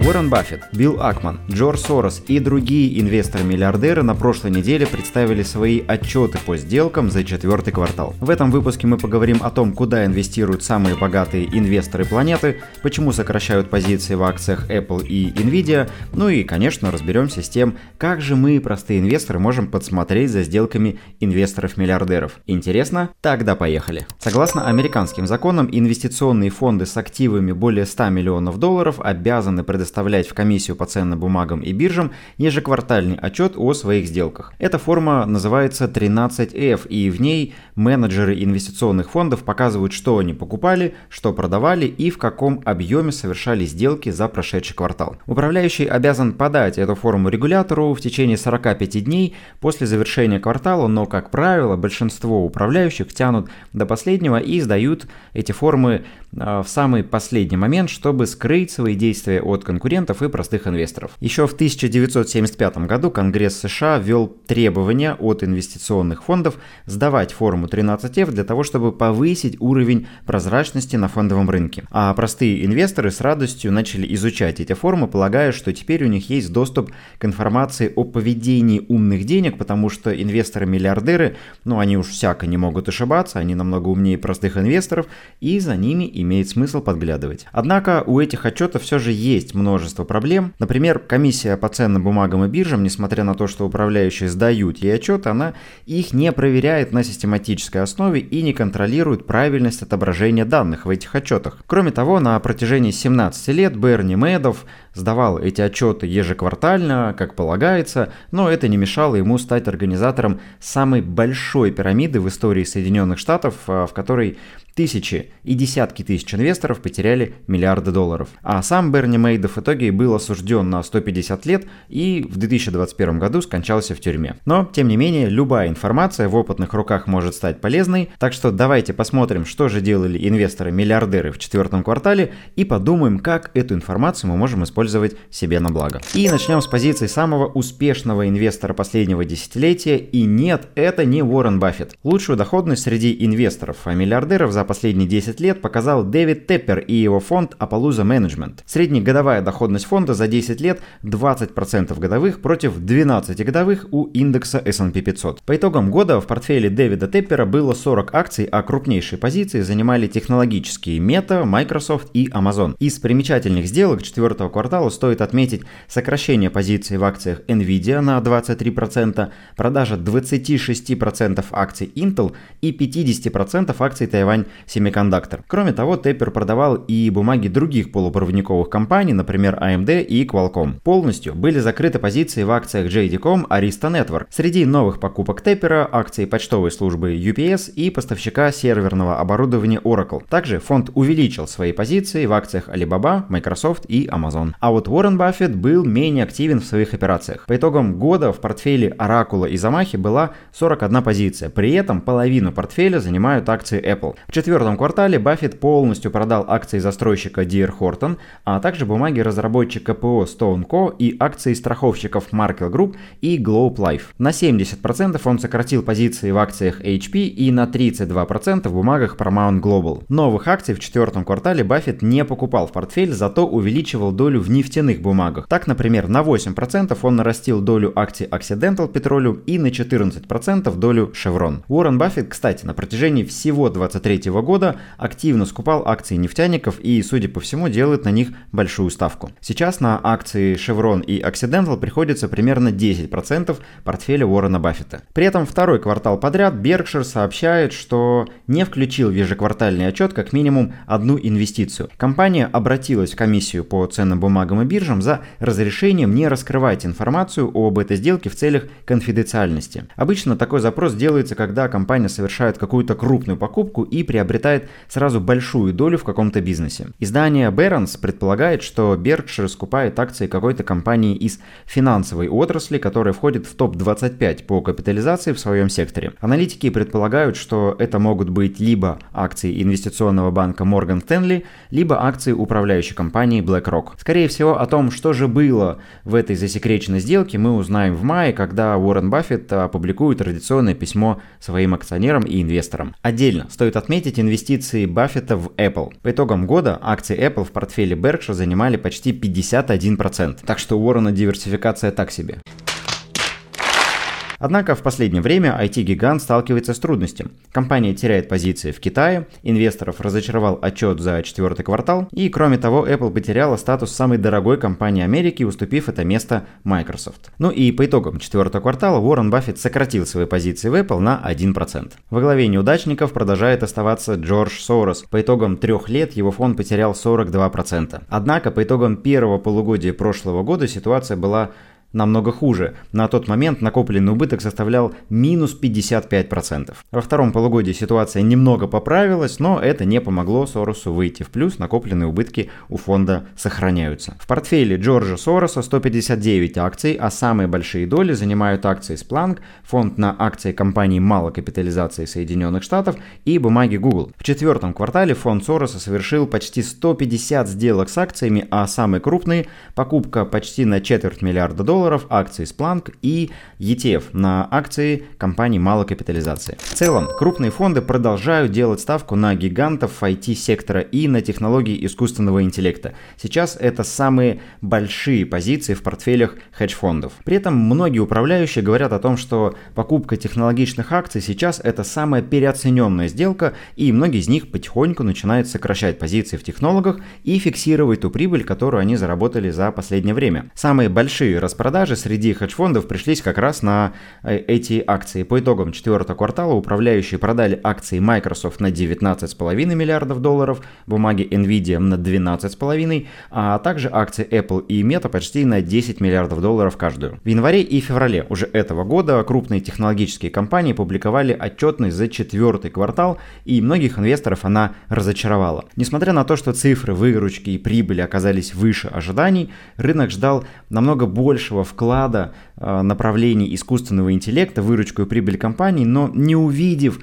Уоррен Баффет, Билл Акман, Джордж Сорос и другие инвесторы-миллиардеры на прошлой неделе представили свои отчеты по сделкам за четвертый квартал. В этом выпуске мы поговорим о том, куда инвестируют самые богатые инвесторы планеты, почему сокращают позиции в акциях Apple и Nvidia, ну и, конечно, разберемся с тем, как же мы, простые инвесторы, можем подсмотреть за сделками инвесторов-миллиардеров. Интересно? Тогда поехали. Согласно американским законам, инвестиционные фонды с активами более 100 миллионов долларов обязаны предоставлять предоставлять в комиссию по ценным бумагам и биржам ежеквартальный отчет о своих сделках. Эта форма называется 13F, и в ней менеджеры инвестиционных фондов показывают, что они покупали, что продавали и в каком объеме совершали сделки за прошедший квартал. Управляющий обязан подать эту форму регулятору в течение 45 дней после завершения квартала, но, как правило, большинство управляющих тянут до последнего и сдают эти формы а, в самый последний момент, чтобы скрыть свои действия от конкурентов и простых инвесторов. Еще в 1975 году Конгресс США ввел требования от инвестиционных фондов сдавать форму 13F для того, чтобы повысить уровень прозрачности на фондовом рынке. А простые инвесторы с радостью начали изучать эти формы, полагая, что теперь у них есть доступ к информации о поведении умных денег, потому что инвесторы-миллиардеры, ну они уж всяко не могут ошибаться, они намного умнее простых инвесторов, и за ними имеет смысл подглядывать. Однако у этих отчетов все же есть множество проблем. Например, комиссия по ценным бумагам и биржам, несмотря на то, что управляющие сдают ей отчет, она их не проверяет на систематической основе и не контролирует правильность отображения данных в этих отчетах. Кроме того, на протяжении 17 лет Берни Медов сдавал эти отчеты ежеквартально, как полагается, но это не мешало ему стать организатором самой большой пирамиды в истории Соединенных Штатов, а, в которой тысячи и десятки тысяч инвесторов потеряли миллиарды долларов. А сам Берни Мейдов в итоге был осужден на 150 лет и в 2021 году скончался в тюрьме. Но, тем не менее, любая информация в опытных руках может стать полезной, так что давайте посмотрим, что же делали инвесторы-миллиардеры в четвертом квартале и подумаем, как эту информацию мы можем использовать себе на благо. И начнем с позиции самого успешного инвестора последнего десятилетия, и нет, это не Уоррен Баффет. Лучшую доходность среди инвесторов, а миллиардеров за последние 10 лет показал Дэвид Теппер и его фонд Appaloosa Management. Среднегодовая доходность фонда за 10 лет 20% годовых против 12 годовых у индекса S&P 500. По итогам года в портфеле Дэвида Теппера было 40 акций, а крупнейшие позиции занимали технологические Meta, Microsoft и Amazon. Из примечательных сделок четвертого квартала стоит отметить сокращение позиций в акциях Nvidia на 23%, продажа 26% акций Intel и 50% акций Taiwan Semiconductor. Кроме того, Теппер продавал и бумаги других полупроводниковых компаний, например AMD и Qualcomm. Полностью были закрыты позиции в акциях JD.com, Arista Network. Среди новых покупок Теппера акции почтовой службы UPS и поставщика серверного оборудования Oracle. Также фонд увеличил свои позиции в акциях Alibaba, Microsoft и Amazon. А вот Уоррен Баффет был менее активен в своих операциях. По итогам года в портфеле Oracle и Замахи была 41 позиция. При этом половину портфеля занимают акции Apple. В четвертом квартале Баффет полностью продал акции застройщика D.R. Horton, а также бумаги разработчика ПО Stone Co. и акции страховщиков Markel Group и Globe Life. На 70% он сократил позиции в акциях HP и на 32% в бумагах Paramount Global. Новых акций в четвертом квартале Баффет не покупал в портфель, зато увеличивал долю в нефтяных бумагах. Так, например, на 8% он нарастил долю акций Occidental Petroleum и на 14% долю Chevron. Уоррен Баффет, кстати, на протяжении всего 23 2023 года активно скупал акции нефтяников и, судя по всему, делает на них большую ставку. Сейчас на акции Chevron и Occidental приходится примерно 10% портфеля Уоррена Баффета. При этом второй квартал подряд Berkshire сообщает, что не включил в ежеквартальный отчет как минимум одну инвестицию. Компания обратилась в комиссию по ценным бумагам и биржам за разрешением не раскрывать информацию об этой сделке в целях конфиденциальности. Обычно такой запрос делается, когда компания совершает какую-то крупную покупку и при приобретает сразу большую долю в каком-то бизнесе. Издание Barron's предполагает, что Berkshire скупает акции какой-то компании из финансовой отрасли, которая входит в топ-25 по капитализации в своем секторе. Аналитики предполагают, что это могут быть либо акции инвестиционного банка Morgan Stanley, либо акции управляющей компании BlackRock. Скорее всего, о том, что же было в этой засекреченной сделке, мы узнаем в мае, когда Уоррен Баффет опубликует традиционное письмо своим акционерам и инвесторам. Отдельно стоит отметить, отметить инвестиции Баффета в Apple. По итогам года акции Apple в портфеле Berkshire занимали почти 51%. Так что у Уоррена диверсификация так себе. Однако в последнее время IT-гигант сталкивается с трудностями. Компания теряет позиции в Китае, инвесторов разочаровал отчет за четвертый квартал, и кроме того Apple потеряла статус самой дорогой компании Америки, уступив это место Microsoft. Ну и по итогам четвертого квартала Уоррен Баффет сократил свои позиции в Apple на 1%. Во главе неудачников продолжает оставаться Джордж Сорос. По итогам трех лет его фонд потерял 42%. Однако по итогам первого полугодия прошлого года ситуация была намного хуже. На тот момент накопленный убыток составлял минус 55%. Во втором полугодии ситуация немного поправилась, но это не помогло Соросу выйти в плюс, накопленные убытки у фонда сохраняются. В портфеле Джорджа Сороса 159 акций, а самые большие доли занимают акции Splunk, фонд на акции компаний малой капитализации Соединенных Штатов и бумаги Google. В четвертом квартале фонд Сороса совершил почти 150 сделок с акциями, а самые крупные – покупка почти на четверть миллиарда долларов долларов акции Splunk и ETF на акции компаний малой капитализации. В целом, крупные фонды продолжают делать ставку на гигантов IT-сектора и на технологии искусственного интеллекта. Сейчас это самые большие позиции в портфелях хедж-фондов. При этом многие управляющие говорят о том, что покупка технологичных акций сейчас это самая переоцененная сделка, и многие из них потихоньку начинают сокращать позиции в технологах и фиксировать ту прибыль, которую они заработали за последнее время. Самые большие распродажи продажи среди хедж-фондов пришлись как раз на э, эти акции. По итогам четвертого квартала управляющие продали акции Microsoft на 19,5 миллиардов долларов, бумаги Nvidia на 12,5, а также акции Apple и Meta почти на 10 миллиардов долларов каждую. В январе и феврале уже этого года крупные технологические компании публиковали отчетность за четвертый квартал, и многих инвесторов она разочаровала. Несмотря на то, что цифры выручки и прибыли оказались выше ожиданий, рынок ждал намного большего большего вклада э, направлений искусственного интеллекта, выручку и прибыль компаний, но не увидев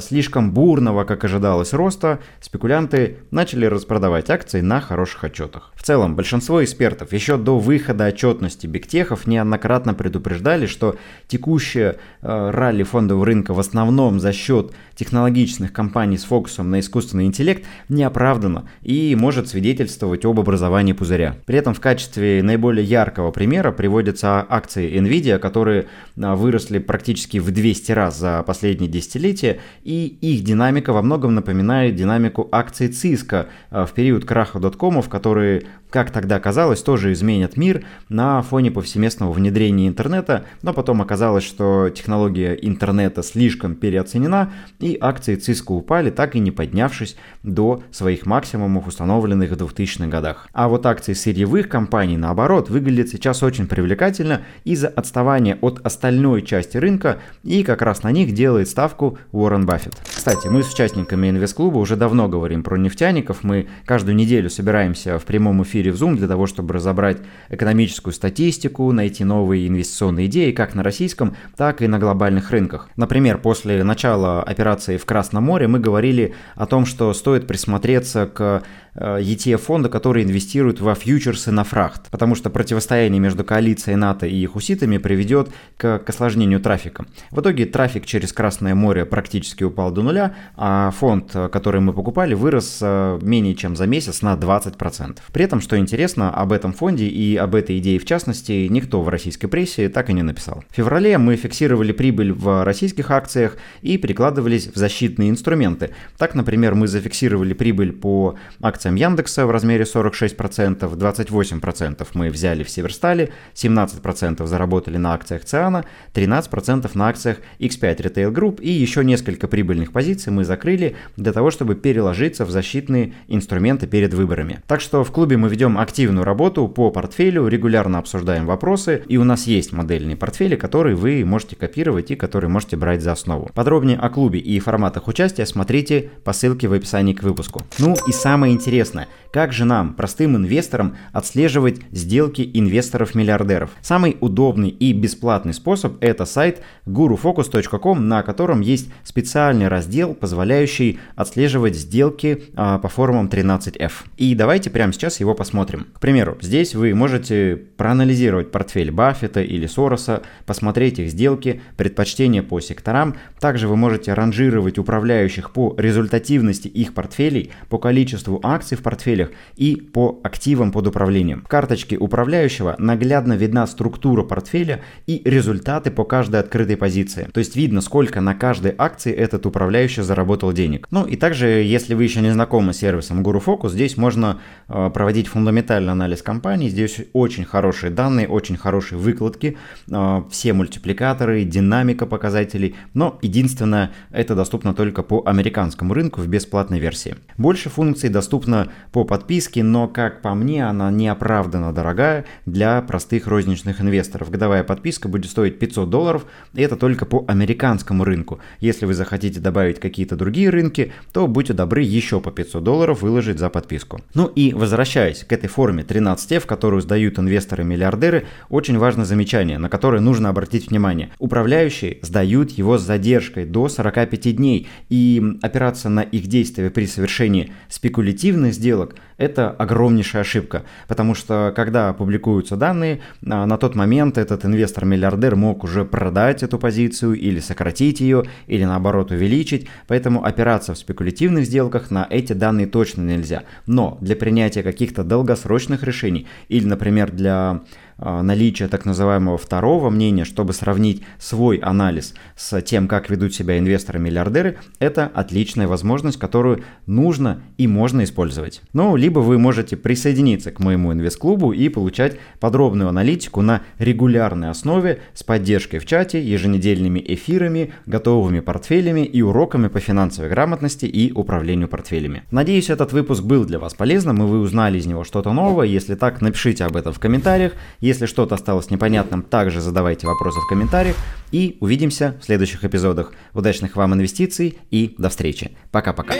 слишком бурного, как ожидалось, роста, спекулянты начали распродавать акции на хороших отчетах. В целом, большинство экспертов еще до выхода отчетности бигтехов неоднократно предупреждали, что текущее э, ралли фондового рынка в основном за счет технологичных компаний с фокусом на искусственный интеллект не оправдано и может свидетельствовать об образовании пузыря. При этом в качестве наиболее яркого примера приводятся акции Nvidia, которые э, выросли практически в 200 раз за последние десятилетия и их динамика во многом напоминает динамику акций Cisco э, в период краха доткомов, которые как тогда казалось, тоже изменят мир на фоне повсеместного внедрения интернета, но потом оказалось, что технология интернета слишком переоценена, и акции Cisco упали, так и не поднявшись до своих максимумов, установленных в 2000-х годах. А вот акции сырьевых компаний, наоборот, выглядят сейчас очень привлекательно из-за отставания от остальной части рынка, и как раз на них делает ставку Уоррен Баффет. Кстати, мы с участниками инвест-клуба уже давно говорим про нефтяников, мы каждую неделю собираемся в прямом эфире в Zoom для того, чтобы разобрать экономическую статистику, найти новые инвестиционные идеи как на российском, так и на глобальных рынках. Например, после начала операции в Красном море мы говорили о том, что стоит присмотреться к ETF-фонда, э, которые инвестируют во фьючерсы на фрахт, потому что противостояние между коалицией НАТО и хуситами приведет к, к осложнению трафика. В итоге трафик через Красное море практически упал до нуля, а фонд, э, который мы покупали, вырос э, менее чем за месяц на 20%. При этом, что интересно, об этом фонде и об этой идее в частности никто в российской прессе так и не написал. В феврале мы фиксировали прибыль в российских акциях и перекладывались в защитные инструменты. Так, например, мы зафиксировали прибыль по акциям акциям Яндекса в размере 46%, 28% мы взяли в Северстале, 17% заработали на акциях Циана, 13% на акциях X5 Retail Group и еще несколько прибыльных позиций мы закрыли для того, чтобы переложиться в защитные инструменты перед выборами. Так что в клубе мы ведем активную работу по портфелю, регулярно обсуждаем вопросы и у нас есть модельные портфели, которые вы можете копировать и которые можете брать за основу. Подробнее о клубе и форматах участия смотрите по ссылке в описании к выпуску. Ну и самое интересное, интересно. Как же нам, простым инвесторам, отслеживать сделки инвесторов-миллиардеров? Самый удобный и бесплатный способ – это сайт gurufocus.com, на котором есть специальный раздел, позволяющий отслеживать сделки а, по формам 13F. И давайте прямо сейчас его посмотрим. К примеру, здесь вы можете проанализировать портфель Баффета или Сороса, посмотреть их сделки, предпочтения по секторам. Также вы можете ранжировать управляющих по результативности их портфелей, по количеству акций в портфелях и по активам под управлением. В карточке управляющего наглядно видна структура портфеля и результаты по каждой открытой позиции. То есть видно, сколько на каждой акции этот управляющий заработал денег. Ну и также, если вы еще не знакомы с сервисом Guru Focus, здесь можно э, проводить фундаментальный анализ компании. Здесь очень хорошие данные, очень хорошие выкладки, э, все мультипликаторы, динамика показателей. Но единственное, это доступно только по американскому рынку в бесплатной версии. Больше функций доступно по подписке, но, как по мне, она неоправданно дорогая для простых розничных инвесторов. Годовая подписка будет стоить 500 долларов, и это только по американскому рынку. Если вы захотите добавить какие-то другие рынки, то будьте добры еще по 500 долларов выложить за подписку. Ну и возвращаясь к этой форме 13 в которую сдают инвесторы-миллиардеры, очень важное замечание, на которое нужно обратить внимание. Управляющие сдают его с задержкой до 45 дней, и опираться на их действия при совершении спекулятивных сделок – это огромнейшая ошибка, потому что когда публикуются данные, а, на тот момент этот инвестор-миллиардер мог уже продать эту позицию или сократить ее, или наоборот увеличить, поэтому опираться в спекулятивных сделках на эти данные точно нельзя. Но для принятия каких-то долгосрочных решений или, например, для наличие так называемого второго мнения, чтобы сравнить свой анализ с тем, как ведут себя инвесторы-миллиардеры, это отличная возможность, которую нужно и можно использовать. Ну, либо вы можете присоединиться к моему инвест-клубу и получать подробную аналитику на регулярной основе с поддержкой в чате, еженедельными эфирами, готовыми портфелями и уроками по финансовой грамотности и управлению портфелями. Надеюсь, этот выпуск был для вас полезным и вы узнали из него что-то новое. Если так, напишите об этом в комментариях. Если что-то осталось непонятным, также задавайте вопросы в комментариях. И увидимся в следующих эпизодах. Удачных вам инвестиций и до встречи. Пока-пока.